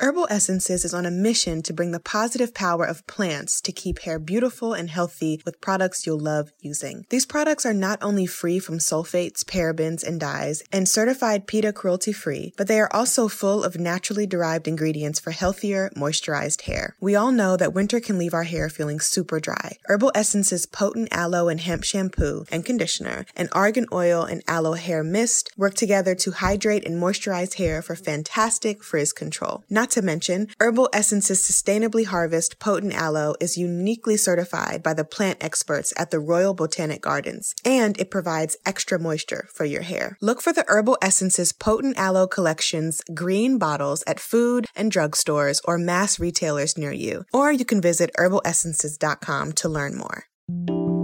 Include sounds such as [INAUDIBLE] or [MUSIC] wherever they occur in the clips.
Herbal Essences is on a mission to bring the positive power of plants to keep hair beautiful and healthy with products you'll love using. These products are not only free from sulfates, parabens, and dyes, and certified PETA cruelty free, but they are also full of naturally derived ingredients for healthier, moisturized hair. We all know that winter can leave our hair feeling super dry. Herbal Essences potent aloe and hemp shampoo and conditioner, and argan oil and aloe hair mist work together to hydrate and moisturize hair for fantastic frizz control. Not not to mention, Herbal Essence's sustainably harvest potent aloe is uniquely certified by the plant experts at the Royal Botanic Gardens, and it provides extra moisture for your hair. Look for the Herbal Essence's potent aloe collections green bottles at food and drug stores or mass retailers near you, or you can visit herbalessences.com to learn more.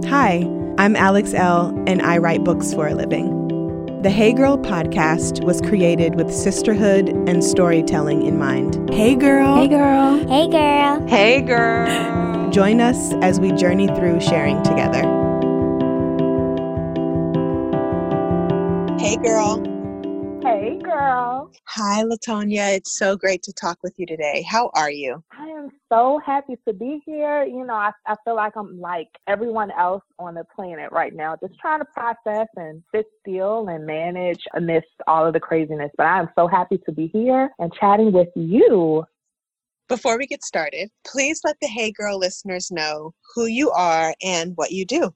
Hi, I'm Alex Elle, and I write books for a living. The Hey Girl podcast was created with sisterhood and storytelling in mind. Hey Girl. Hey Girl. Hey Girl. Hey Girl. Join us as we journey through sharing together. Hey Girl. Hey Girl. Hi, Latonia. It's so great to talk with you today. How are you? I am so happy to be here. You know, I, I feel like I'm like everyone else on the planet right now, just trying to process and sit still and manage amidst all of the craziness. But I am so happy to be here and chatting with you. Before we get started, please let the Hey Girl listeners know who you are and what you do.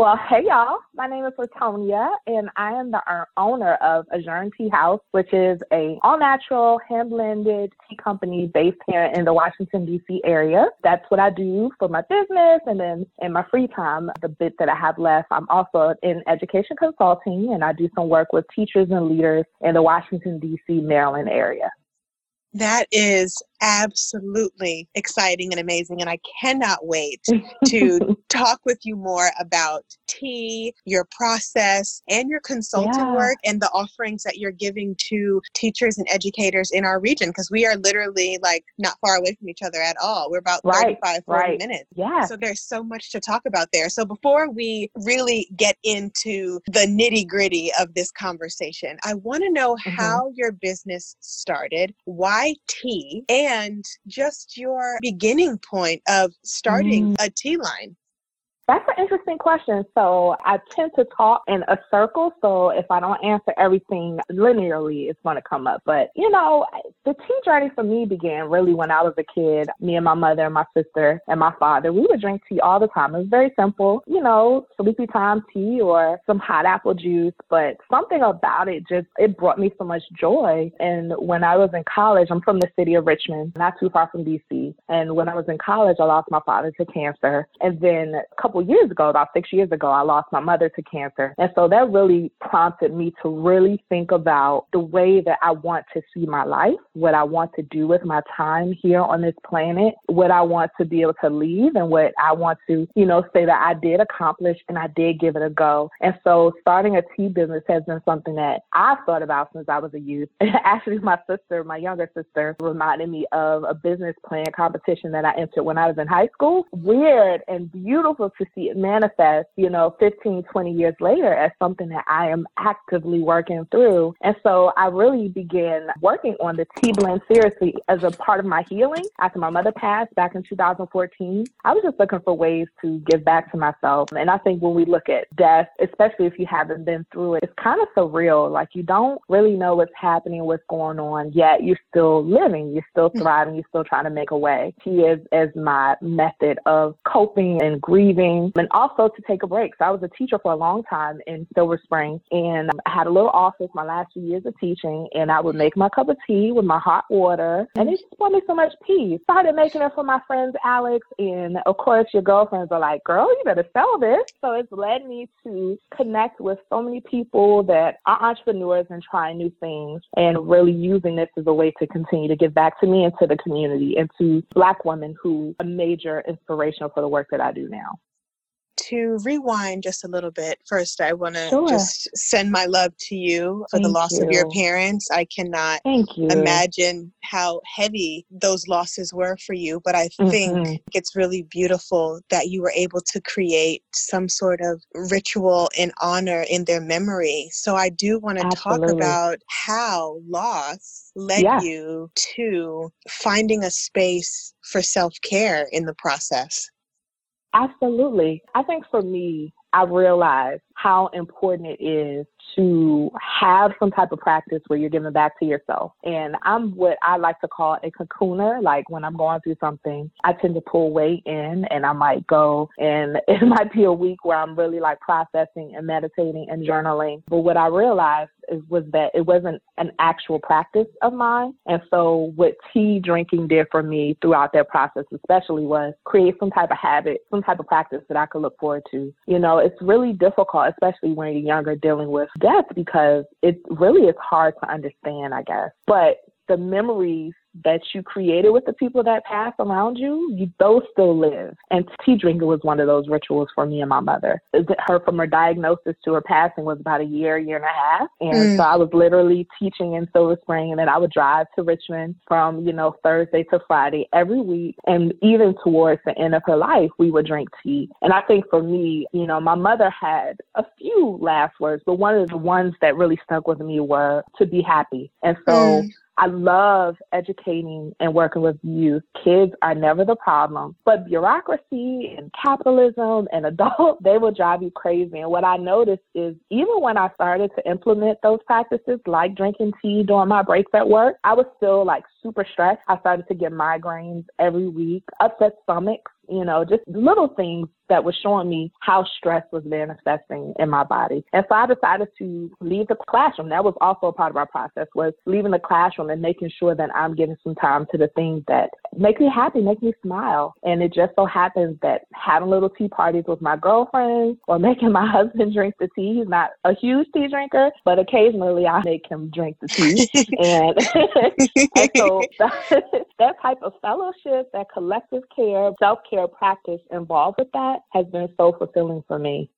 Well, hey y'all. My name is Latonia, and I am the owner of Adjourn Tea House, which is a all-natural, hand-blended tea company based here in the Washington D.C. area. That's what I do for my business, and then in my free time, the bit that I have left, I'm also in education consulting, and I do some work with teachers and leaders in the Washington D.C. Maryland area. That is absolutely exciting and amazing. And I cannot wait to [LAUGHS] talk with you more about tea, your process, and your consultant yeah. work and the offerings that you're giving to teachers and educators in our region because we are literally like not far away from each other at all. We're about right, 35, 40 right. minutes. Yeah. So there's so much to talk about there. So before we really get into the nitty gritty of this conversation, I want to know mm-hmm. how your business started, why tea, and and just your beginning point of starting mm. a tea line? That's an interesting question. So I tend to talk in a circle. So if I don't answer everything linearly, it's going to come up. But, you know, the tea journey for me began really when I was a kid. Me and my mother and my sister and my father, we would drink tea all the time. It was very simple, you know, sleepy time tea or some hot apple juice. But something about it just, it brought me so much joy. And when I was in college, I'm from the city of Richmond, not too far from DC. And when I was in college, I lost my father to cancer. And then a couple couple years ago, about six years ago, I lost my mother to cancer. And so that really prompted me to really think about the way that I want to see my life, what I want to do with my time here on this planet, what I want to be able to leave, and what I want to, you know, say that I did accomplish and I did give it a go. And so starting a tea business has been something that I've thought about since I was a youth. [LAUGHS] Actually, my sister, my younger sister, reminded me of a business plan competition that I entered when I was in high school. Weird and beautiful to see it manifest, you know, 15, 20 years later as something that I am actively working through. And so I really began working on the tea blend seriously as a part of my healing after my mother passed back in 2014. I was just looking for ways to give back to myself. And I think when we look at death, especially if you haven't been through it, it's kind of surreal. Like you don't really know what's happening, what's going on, yet you're still living, you're still mm. thriving, you're still trying to make a way. Tea is as my method of coping and grieving and also to take a break. So I was a teacher for a long time in Silver Spring and I had a little office my last few years of teaching and I would make my cup of tea with my hot water and it just brought me so much peace. Started making it for my friends Alex and of course your girlfriends are like, girl, you better sell this. So it's led me to connect with so many people that are entrepreneurs and trying new things and really using this as a way to continue to give back to me and to the community and to black women who are major inspirational for the work that I do now. To rewind just a little bit, first, I want to Sure. just send my love to you for the Thank loss of your parents. I cannot you. imagine how heavy those losses were for you, but I think Mhm. it's really beautiful that you were able to create some sort of ritual in honor in their memory. So I do want to talk about how loss led Yeah. you to finding a space for self care in the process. Absolutely. I think for me, I realized how important it is to have some type of practice where you're giving back to yourself. And I'm what I like to call a cocooner. Like when I'm going through something, I tend to pull weight in and I might go and [LAUGHS] it might be a week where I'm really like processing and meditating and journaling. But what I realized is was that it wasn't an actual practice of mine. And so what tea drinking did for me throughout that process especially was create some type of habit, some type of practice that I could look forward to. You know, it's really difficult, especially when you're younger dealing with death because it really is hard to understand, I guess. But the memories that you created with the people that passed around you, you those still live. And tea drinking was one of those rituals for me and my mother. Her from her diagnosis to her passing was about a year, year and a half. And Mm. so I was literally teaching in Silver Spring and then I would drive to Richmond from, you know, Thursday to Friday every week. And even towards the end of her life, we would drink tea. And I think for me, you know, my mother had a few last words, but one of the ones that really stuck with me were to be happy. And so Mm. I love educating and working with youth. Kids are never the problem, but bureaucracy and capitalism and [LAUGHS] adults, they will drive you crazy. And what I noticed is even when I started to implement those practices, like drinking tea during my breaks at work, I was still like super stressed. I started to get migraines every week, upset stomachs, you know, just little things that were showing me how stress was manifesting in my body. And so I decided to leave the classroom. That was also a part of our process was leaving the classroom and making sure that I'm giving some time to the things that make me happy, make me smile. And it just so happens that having little tea parties with my girlfriends or making my [LAUGHS] husband drink the tea. He's not a huge tea drinker, but occasionally I make him drink the tea. [LAUGHS] and, [LAUGHS] and so that, that type of fellowship, that collective care, self care practice involved with that has been so fulfilling for me.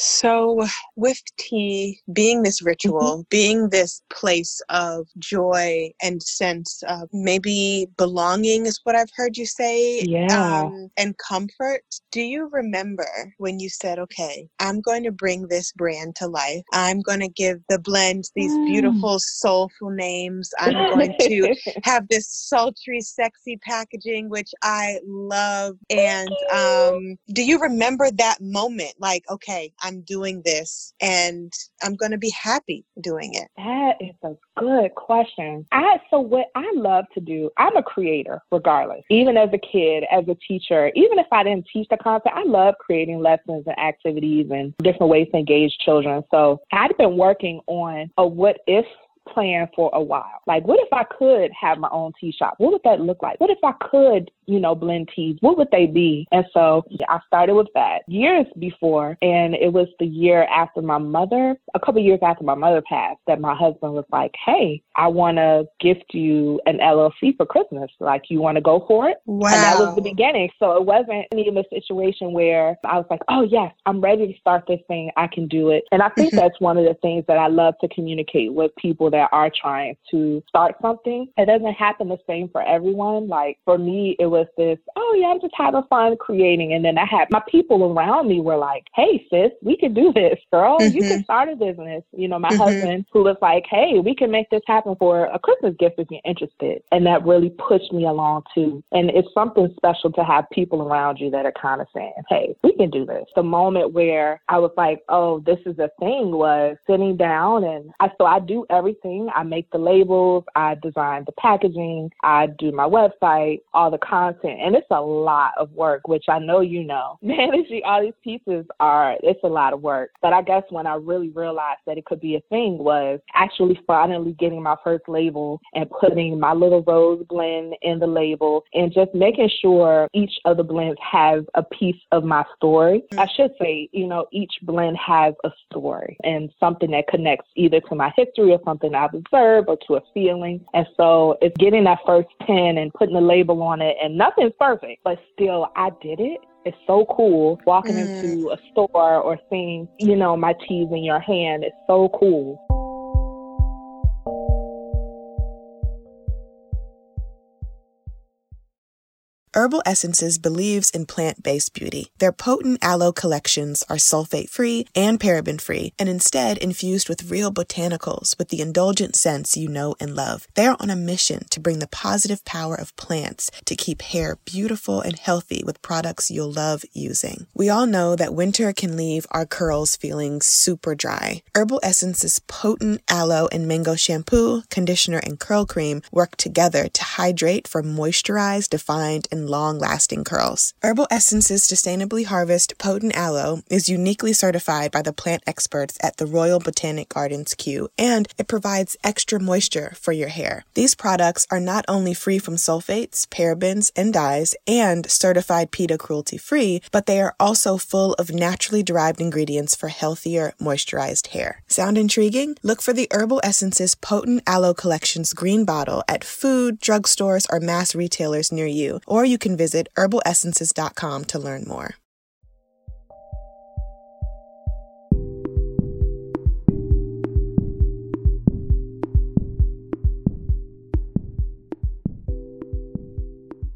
So, with tea being this ritual, being this place of joy and sense of maybe belonging, is what I've heard you say, Yeah. um, and comfort. Do you remember when you said, okay, I'm going to bring this brand to life? I'm going to give the blend these Mm. beautiful, soulful names. [LAUGHS] I'm going to have this sultry, sexy packaging, which I love. And um, do you remember that moment? Like, okay, I'm doing this and I'm going to be happy doing it. That is a good question. I so what I love to do, I'm a creator regardless. Even as a kid, as a teacher, even if I didn't teach the content, I love creating lessons and activities and different ways to engage children. So I'd been working on a what if plan for a while. Like, what if I could have my own tea shop? What would that look like? What if I could, you know, blend teas? What would they be? And so I started with that years before, and it was the year after my mother, a couple years after my mother passed, that my husband was like, "Hey, I want to gift you an LLC for Christmas. Like, you want to go for it?" Wow. And that was the beginning. So it wasn't even a situation where I was like, oh, yes, I'm ready to start this thing. I can do it. And I think [LAUGHS] that's one of the things that I love to communicate with people that are trying to start something. It doesn't happen the same for everyone. Like for me, it was this, oh, yeah, I'm just having fun creating. And then I had my people around me were like, hey, sis, we can do this, girl. You can Mhm. start a business. You know, my Mhm. husband, who was like, hey, we can make this happen for a Christmas gift if you're interested. And that really pushed me along too. And it's something special to have people around you that are kind of saying, hey, we can do this. The moment where I was like, oh, this is a thing was sitting down and I, so I do everything. I make the labels, I design the packaging, I do my website, all the content. And it's a lot of work, which I know you know. [LAUGHS] Managing all these pieces are, it's a lot of work. But I guess when I really realized that it could be a thing was actually finally getting my first label and putting my little rose blend in the label and just making sure each of the blends has a piece of my story. I should say, you know, each blend has a story and something that connects either to my history or something I've observed or to a feeling. And so it's getting that first pen and putting the label on it and nothing's perfect, but still I did it It's so cool walking mm. into a store or seeing, you know, my teas in your hand. It's so cool. Herbal Essences believes in plant based beauty. Their potent aloe collections are sulfate free and paraben free, and instead infused with real botanicals with the indulgent scents you know and love. They are on a mission to bring the positive power of plants to keep hair beautiful and healthy with products you'll love using. We all know that winter can leave our curls feeling super dry. Herbal Essences potent aloe and mango shampoo, conditioner, and curl cream work together to hydrate for moisturized, defined, and long lasting curls. Herbal Essences Sustainably Harvest Potent Aloe is uniquely certified by the plant experts at the Royal Botanic Gardens Kew, and it provides extra moisture for your hair. These products are not only free from sulfates, parabens, and dyes, and certified PETA cruelty free, but they are also full of naturally derived ingredients for healthier, moisturized hair. Sound intriguing? Look for the Herbal Essences Potent Aloe Collection's green bottle at food, drugstores, or mass retailers near you, or you can visit herbalessences.com to learn more.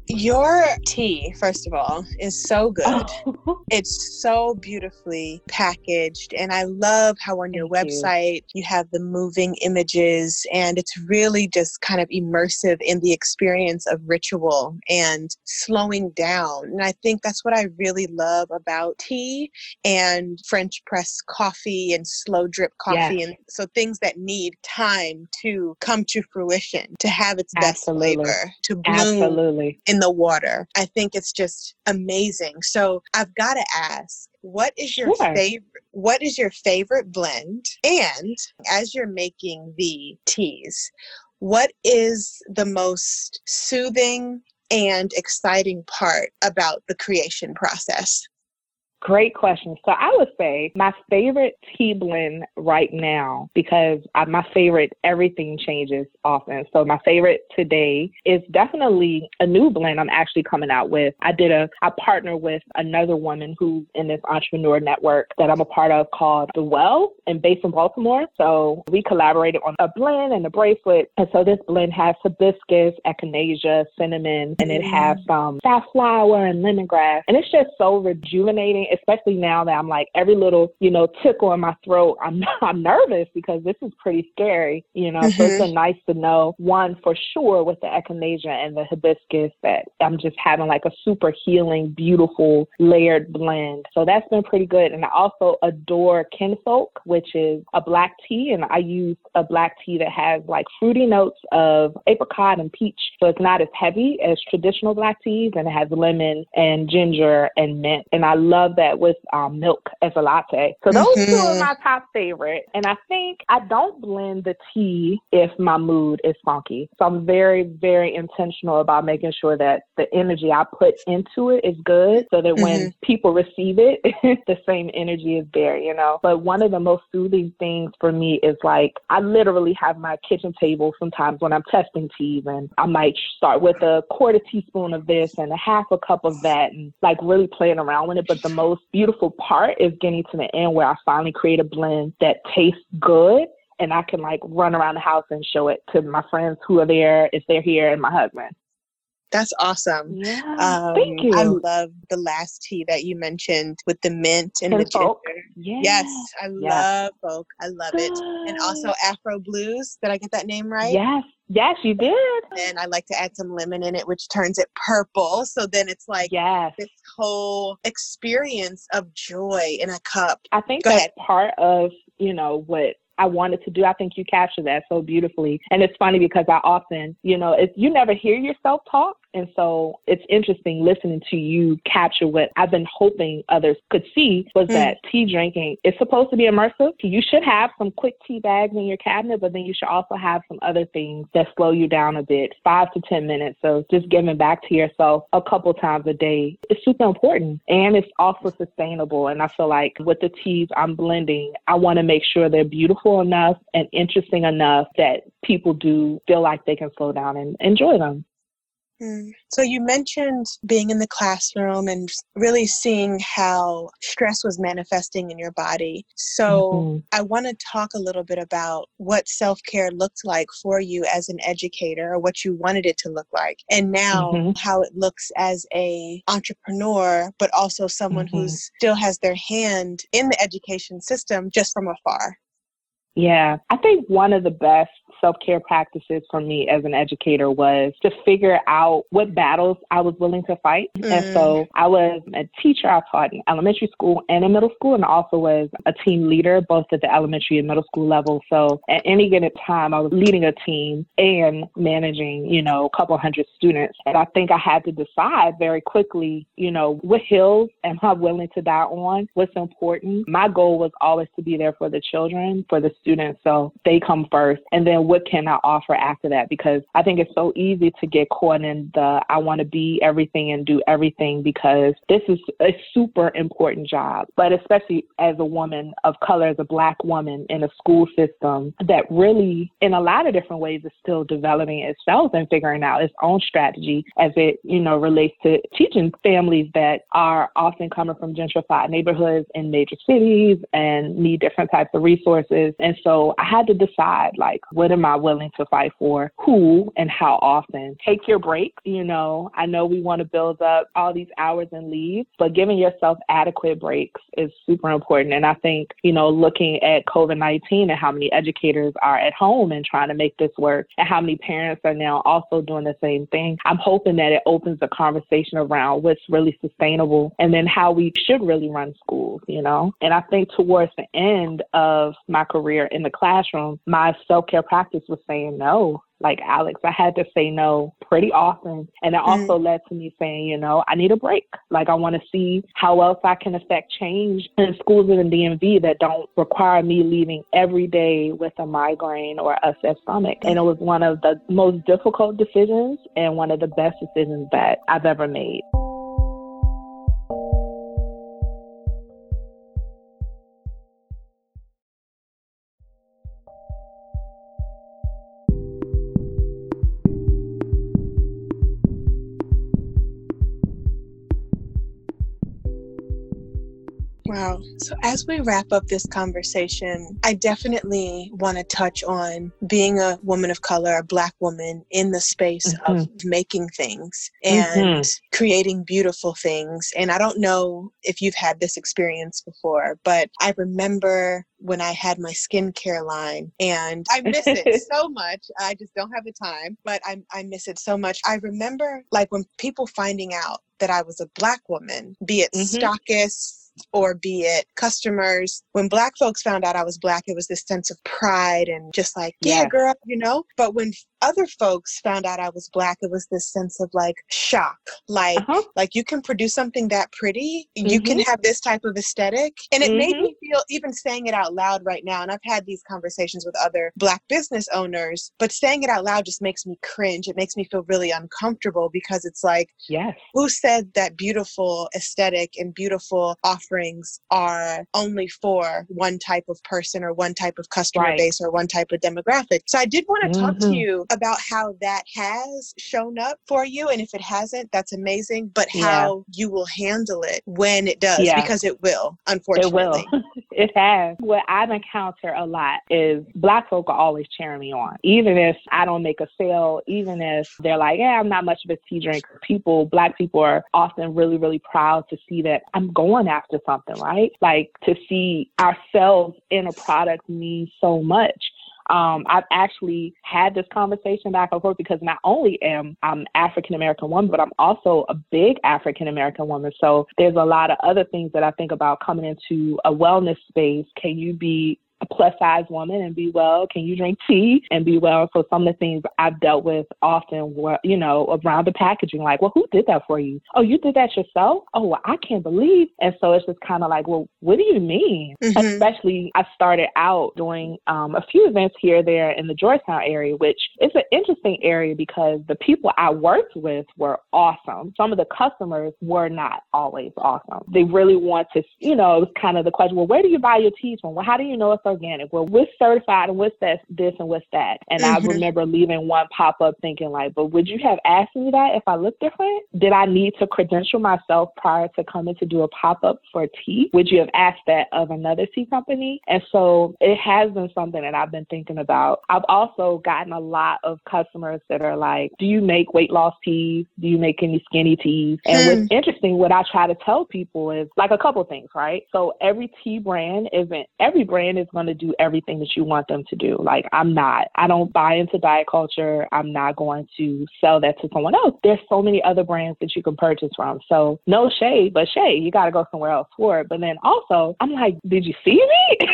Your tea, first of all, is so good. Oh. [LAUGHS] it's so beautifully packaged. And I love how on your Thank website you. you have the moving images and it's really just kind of immersive in the experience of ritual and slowing down. And I think that's what I really love about tea and French press coffee and slow drip coffee. Yes. And so things that need time to come to fruition, to have its Absolutely. best flavor, to bloom Absolutely. in the water. I think it's just amazing. So I've got to ask, what is your sure. favorite what is your favorite blend? And as you're making the teas, what is the most soothing and exciting part about the creation process? Great question. So I would say my favorite tea blend right now, because I, my favorite, everything changes often. So my favorite today is definitely a new blend I'm actually coming out with. I did a, I partner with another woman who's in this entrepreneur network that I'm a part of called The Well and based in Baltimore. So we collaborated on a blend and a bracelet. And so this blend has hibiscus, echinacea, cinnamon, and it has mm. some safflower and lemongrass. And it's just so rejuvenating especially now that I'm like every little, you know, tickle in my throat, I'm [LAUGHS] I'm nervous because this is pretty scary, you know. Mm-hmm. So it's been mm-hmm. nice to know one for sure with the echinacea and the hibiscus that I'm just having like a super healing, beautiful layered blend. So that's been pretty good. And I also adore Kinfolk, which is a black tea, and I use a black tea that has like fruity notes of apricot and peach. So it's not as heavy as traditional black teas, and it has lemon and ginger and mint. And I love that that with um, milk as a latte. So those mm-hmm. two are mm-hmm. my top favorite. And I think I don't blend the tea if my mood is funky. So I'm very, very intentional about making sure that the energy I put into it is good so that mm-hmm. when people receive it, [LAUGHS] the same energy is there, you know. But one of the most soothing things for me is like I literally have my kitchen table sometimes when I'm testing teas and I might start with a quarter teaspoon of this and a half a cup of that and like really playing around with it. But the most most beautiful part is getting to the end where I finally create a blend that tastes good and I can like run around the house and show it to my friends who are there if they're here and my husband. That's awesome. Yeah, um, thank you. I love the last tea that you mentioned with the mint and, the ginger. Yeah. Yes, I yes. love folk. I love it. And also Afro Blues. Did I get that name right? Yes. Yes, you did. And I like to add some lemon in it, which turns it purple. So then it's like yes. this whole experience of joy in a cup. I think Go that's ahead. part of, you know, what I wanted to do. I think you capture that so beautifully. And it's funny because I often, you know, if you never hear yourself talk, and so it's interesting listening to you capture what I've been hoping others could see was mm. that tea drinking is supposed to be immersive. You should have some quick tea bags in your cabinet, but then you should also have some other things that slow you down a bit, five to 10 minutes. So just giving back to yourself a couple times a day is super important. And it's also sustainable. And I feel like with the teas I'm blending, I want to make sure they're beautiful enough and interesting enough that people do feel like they can slow down and enjoy them. Mm. So you mentioned being in the classroom and really seeing how stress was manifesting in your body. So mm-hmm. I want to talk a little bit about what self-care looked like for you as an educator or what you wanted it to look like. And now mm-hmm. how it looks as a entrepreneur but also someone mm-hmm. who still has their hand in the education system just from afar. Yeah, I think one of the best self care practices for me as an educator was to figure out what battles I was willing to fight. Mm. And so I was a teacher. I taught in elementary school and in middle school, and also was a team leader both at the elementary and middle school level. So at any given time, I was leading a team and managing, you know, a couple hundred students. And I think I had to decide very quickly, you know, what hills am I willing to die on? What's important? My goal was always to be there for the children, for the students. So they come first. And then what can I offer after that? Because I think it's so easy to get caught in the I want to be everything and do everything because this is a super important job. But especially as a woman of color, as a black woman in a school system that really, in a lot of different ways, is still developing itself and figuring out its own strategy as it, you know, relates to teaching families that are often coming from gentrified neighborhoods in major cities and need different types of resources. And so I had to decide like, what am I willing to fight for? Who and how often? Take your break. You know, I know we want to build up all these hours and leave, but giving yourself adequate breaks is super important. And I think, you know, looking at COVID 19 and how many educators are at home and trying to make this work, and how many parents are now also doing the same thing, I'm hoping that it opens the conversation around what's really sustainable and then how we should really run schools, you know? And I think towards the end of my career in the classroom, my self care practice practice was saying no. Like Alex, I had to say no pretty often. And it mm-hmm. also led to me saying, you know, I need a break. Like I want to see how else I can affect change in schools in the DMV that don't require me leaving every day with a migraine or upset stomach. And it was one of the most difficult decisions and one of the best decisions that I've ever made. Wow. So, as we wrap up this conversation, I definitely want to touch on being a woman of color, a Black woman in the space mm-hmm. of making things and mm-hmm. creating beautiful things. And I don't know if you've had this experience before, but I remember when I had my skincare line and I miss it [LAUGHS] so much. I just don't have the time, but I, I miss it so much. I remember like when people finding out that I was a Black woman, be it mm-hmm. stockists, or be it customers. When black folks found out I was black, it was this sense of pride and just like, yeah, yeah girl, you know? But when other folks found out I was black, it was this sense of like shock. Like, uh-huh. like you can produce something that pretty, mm-hmm. you can mm-hmm. have this type of aesthetic. And it mm-hmm. made me feel even saying it out loud right now, and I've had these conversations with other black business owners, but saying it out loud just makes me cringe. It makes me feel really uncomfortable because it's like, yes. who said that beautiful aesthetic and beautiful offerings are only for one type of person or one type of customer right. base or one type of demographic? So I did want to mm-hmm. talk to mm-hmm. you about how that has shown up for you. And if it hasn't, that's amazing. But how yeah. you will handle it when it does, yeah. because it will, unfortunately. It will. [LAUGHS] it has. What I've encountered a lot is black folk are always cheering me on. Even if I don't make a sale, even if they're like, yeah, I'm not much of a tea drinker. People, black people are often really, really proud to see that I'm going after something, right? Like to see ourselves in a product means so much. Um, I've actually had this conversation back and forth because not only am I'm African American woman, but I'm also a big African American woman. So there's a lot of other things that I think about coming into a wellness space. Can you be a plus size woman and be well? Can you drink tea and be well? So some of the things I've dealt with often were, you know, around the packaging, like, well, who did that for you? Oh, you did that yourself? Oh, well, I can't believe. And so it's just kind of like, well, what do you mean? Mm-hmm. Especially, I started out doing um, a few events here, there in the Georgetown area, which is an interesting area because the people I worked with were awesome. Some of the customers were not always awesome. They really want to, you know, it was kind of the question, well, where do you buy your teas from? Well, how do you know it's organic? Well, what's certified and what's that, this and what's that? And mm-hmm. I remember leaving one pop up thinking, like, but would you have asked me that if I looked different? Did I need to credential myself prior to coming to do a pop up for tea? Would you have asked that of another tea company? And so it has been something that I've been thinking about. I've also gotten a lot of customers that are like, do you make weight loss teas? Do you make any skinny teas? And hmm. what's interesting, what I try to tell people is like a couple things, right? So every tea brand isn't, every brand is going to do everything that you want them to do. Like I'm not, I don't buy into diet culture. I'm not going to sell that to someone else. There's so many other brands that you can purchase from. So no shade, but shade, you got to go somewhere else for it. But then also, I'm like, did you see me?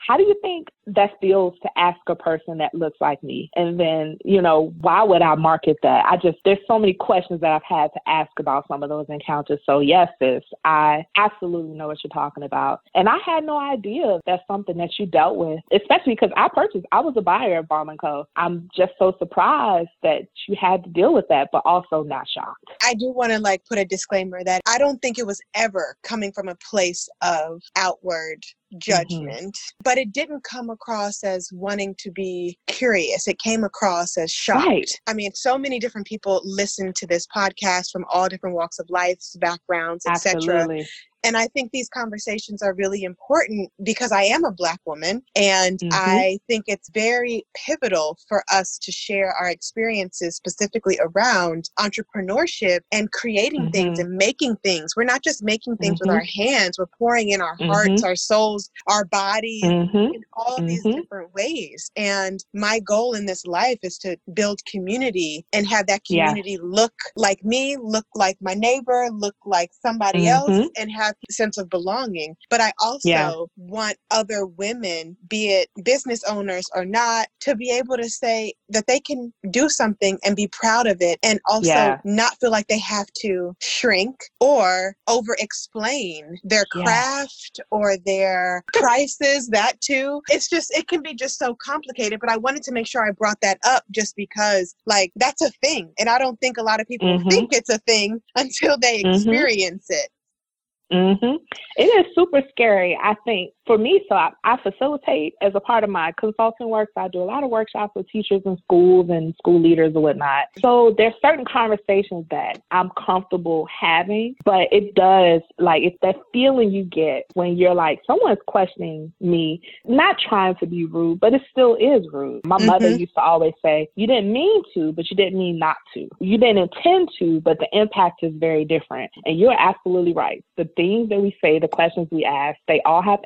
[LAUGHS] How do you think that feels to ask a person that looks like me? And then, you know, why would I market that? I just, there's so many questions that I've had to ask about some of those encounters. So yes, sis, I absolutely know what you're talking about. And I had no idea that's something that you dealt with, especially because I purchased, I was a buyer of Balm & Co. I'm just so surprised that you had to deal with that, but also not shocked. I do want to like put a disclaimer that I don't think it was ever coming from a place of outward mm-hmm. judgment, mm-hmm. but it didn't come across as wanting to be curious. It came across as shocked. Right. I mean, so many different people listen to this podcast from all different walks of life, backgrounds, etc. And I think these conversations are really important because I am a Black woman. And mm-hmm. I think it's very pivotal for us to share our experiences specifically around entrepreneurship and creating mm-hmm. things and making things. We're not just making things mm-hmm. with our hands, we're pouring in our hearts, mm-hmm. our souls, our bodies mm-hmm. in all these mm-hmm. different ways. And my goal in this life is to build community and have that community yeah. look like me, look like my neighbor, look like somebody else, and have sense of belonging. But I also yeah. want other women, be it business owners or not, to be able to say that they can do something and be proud of it and also yeah. not feel like they have to shrink or over explain their craft yeah. or their prices, that too. It's just, it can be just so complicated. But I wanted to make sure I brought that up just because, like, that's a thing. And I don't think a lot of people mm-hmm. think it's a thing [LAUGHS] until they mm-hmm. experience it. Mm-hmm. It is super scary, I think, for me. So I, I, facilitate as a part of my consulting work. So I do a lot of workshops with teachers and schools and school leaders and whatnot. So there's certain conversations that I'm comfortable having, but it does like it's that feeling you get when you're like someone's questioning me, not trying to be rude, but it still is rude. My mm-hmm. mother used to always say, "You didn't mean to, but you didn't mean not to. You didn't intend to, but the impact is very different." And you're absolutely right. The things that we say, the questions we ask, they all have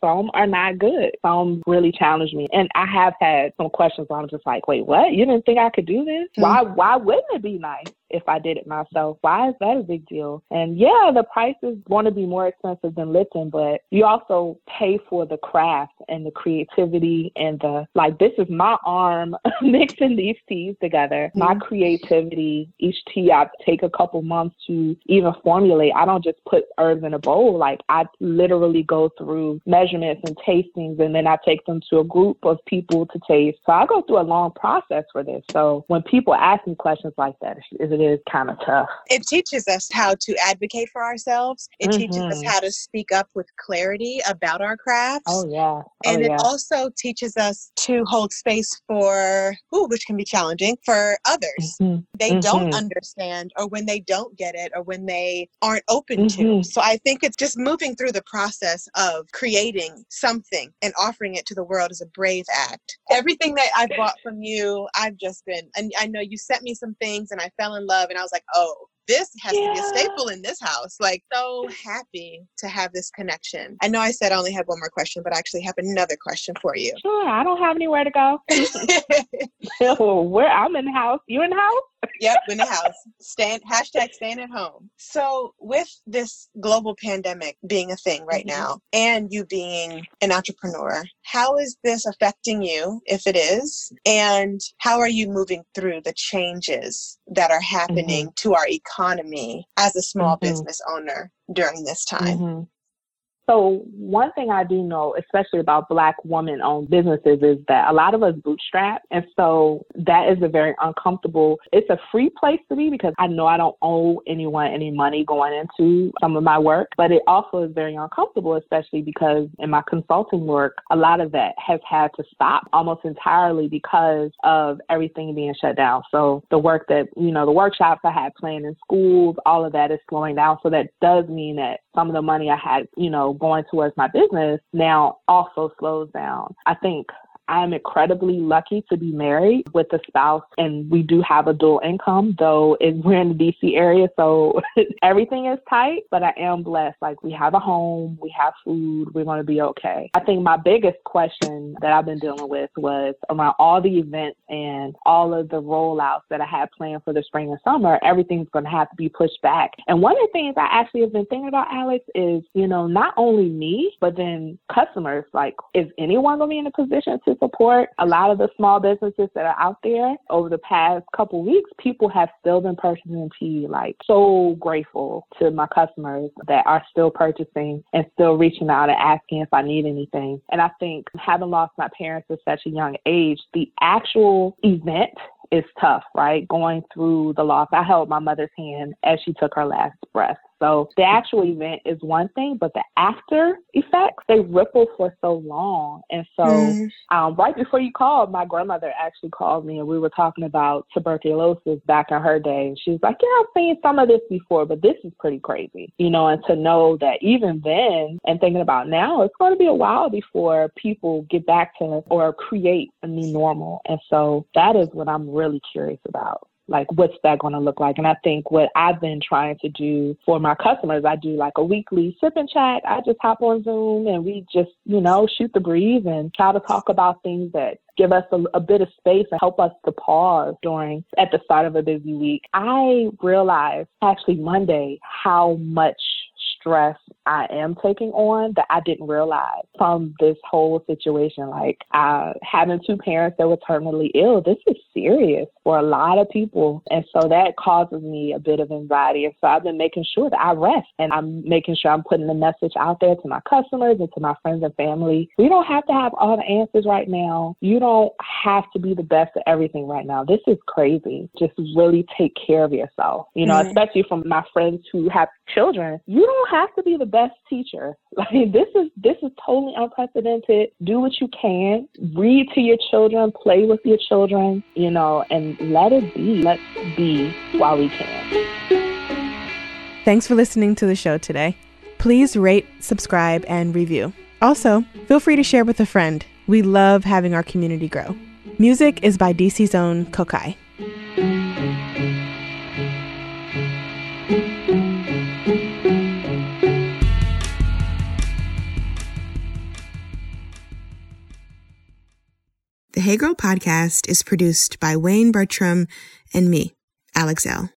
Some are not good. Some really challenge me. And I have had some questions where I'm just like, wait, what? You didn't think I could do this? Mm-hmm. Why why wouldn't it be nice? If I did it myself. Why is that a big deal? And yeah, the price is going to be more expensive than Lipton, but you also pay for the craft and the creativity and the like. This is my arm [LAUGHS] mixing these teas together. Mm-hmm. My creativity. Each tea I take a couple months to even formulate. I don't just put herbs in a bowl. Like I literally go through measurements and tastings, and then I take them to a group of people to taste. So I go through a long process for this. So when people ask me questions like that, is it is kind of tough. It teaches us how to advocate for ourselves. It mm-hmm. teaches us mm-hmm. how to speak up with clarity about our crafts. Oh yeah. Oh, and it yeah. also teaches us to hold space for ooh, which can be challenging for others. Mm-hmm. They mm-hmm. don't understand or when they don't get it or when they aren't open to. Mm-hmm. So I think it's just moving through the process of creating something and offering it to the world is a brave act. Everything that I've bought from you, I've just been and I know you sent me some things and I fell in love love. And I was like, oh, this has yeah. to be a staple in this house. Like, so happy to have this connection. I know I said I only had one more question, but I actually have another question for you. Sure, I don't have anywhere to go. [LAUGHS] [LAUGHS] Where I'm in the house. You in the house? Yep, in the house. Staying hashtag staying at home. So with this global pandemic being a thing right mm-hmm. now and you being an entrepreneur, how is this affecting you if it is? And how are you moving through the changes that are happening mm-hmm. to our economy as a small mm-hmm. business owner during this time? So one thing I do know, especially about black woman owned businesses is that a lot of us bootstrap. And so that is a very uncomfortable, it's a free place to be because I know I don't owe anyone any money going into some of my work, but it also is very uncomfortable, especially because in my consulting work, a lot of that has had to stop almost entirely because of everything being shut down. So the work that, you know, the workshops I had planned in schools, all of that is slowing down. So that does mean that some of the money I had, you know, going towards my business now also slows down. I think I'm incredibly lucky to be married with a spouse and we do have a dual income, though we're in the DC area, so [LAUGHS] everything is tight, but I am blessed. Like we have a home, we have food, we're going to be okay. I think my biggest question that I've been dealing with was around all the events and all of the rollouts that I had planned for the spring and summer, everything's going to have to be pushed back. And one of the things I actually have been thinking about, Alex, is, you know, not only me, but then customers. Like, is anyone going to be in a position to support a lot of the small businesses that are out there over the past couple weeks. People have still been purchasing tea. Like so grateful to my customers that are still purchasing and still reaching out and asking if I need anything. And I think having lost my parents at such a young age, the actual event is tough, right? Going through the loss. I held my mother's hand as she took her last breath. So the actual event is one thing, but the after effects, they ripple for so long. And so mm. um, right before you called, my grandmother actually called me and we were talking about tuberculosis back in her day. And she was like, yeah, I've seen some of this before, but this is pretty crazy, you know, and to know that even then and thinking about now, it's going to be a while before people get back to or create a new normal. And so that is what I'm really curious about like what's that going to look like? And i think what i've been trying to do for my customers i do like a weekly sip and chat. I just hop on zoom and we just you know shoot the breeze and try to talk about things that give us a, a, bit of space and help us to pause during at the start of a busy week. I realized actually monday how much stress I am taking on that I didn't realize from this whole situation. Like uh, having two parents that were terminally ill, this is serious for a lot of people. And so that causes me a bit of anxiety. And so I've been making sure that I rest and I'm making sure I'm putting the message out there to my customers and to my friends and family. We don't have to have all the answers right now. You don't have to be the best at everything right now. This is crazy. Just really take care of yourself. You know, mm-hmm. especially from my friends who have children, you don't have to be the best teacher. [LAUGHS] Like this is this is totally unprecedented. Do what you can. Read to your children, play with your children, you know, and let it be. Let's be while we can. Thanks for listening to the show today. Please rate, subscribe, and review. Also, feel free to share with a friend. We love having our community grow. Music is by DC's own Kokayi. Hey Girl podcast is produced by Wayne Bertram and me, Alex Elle.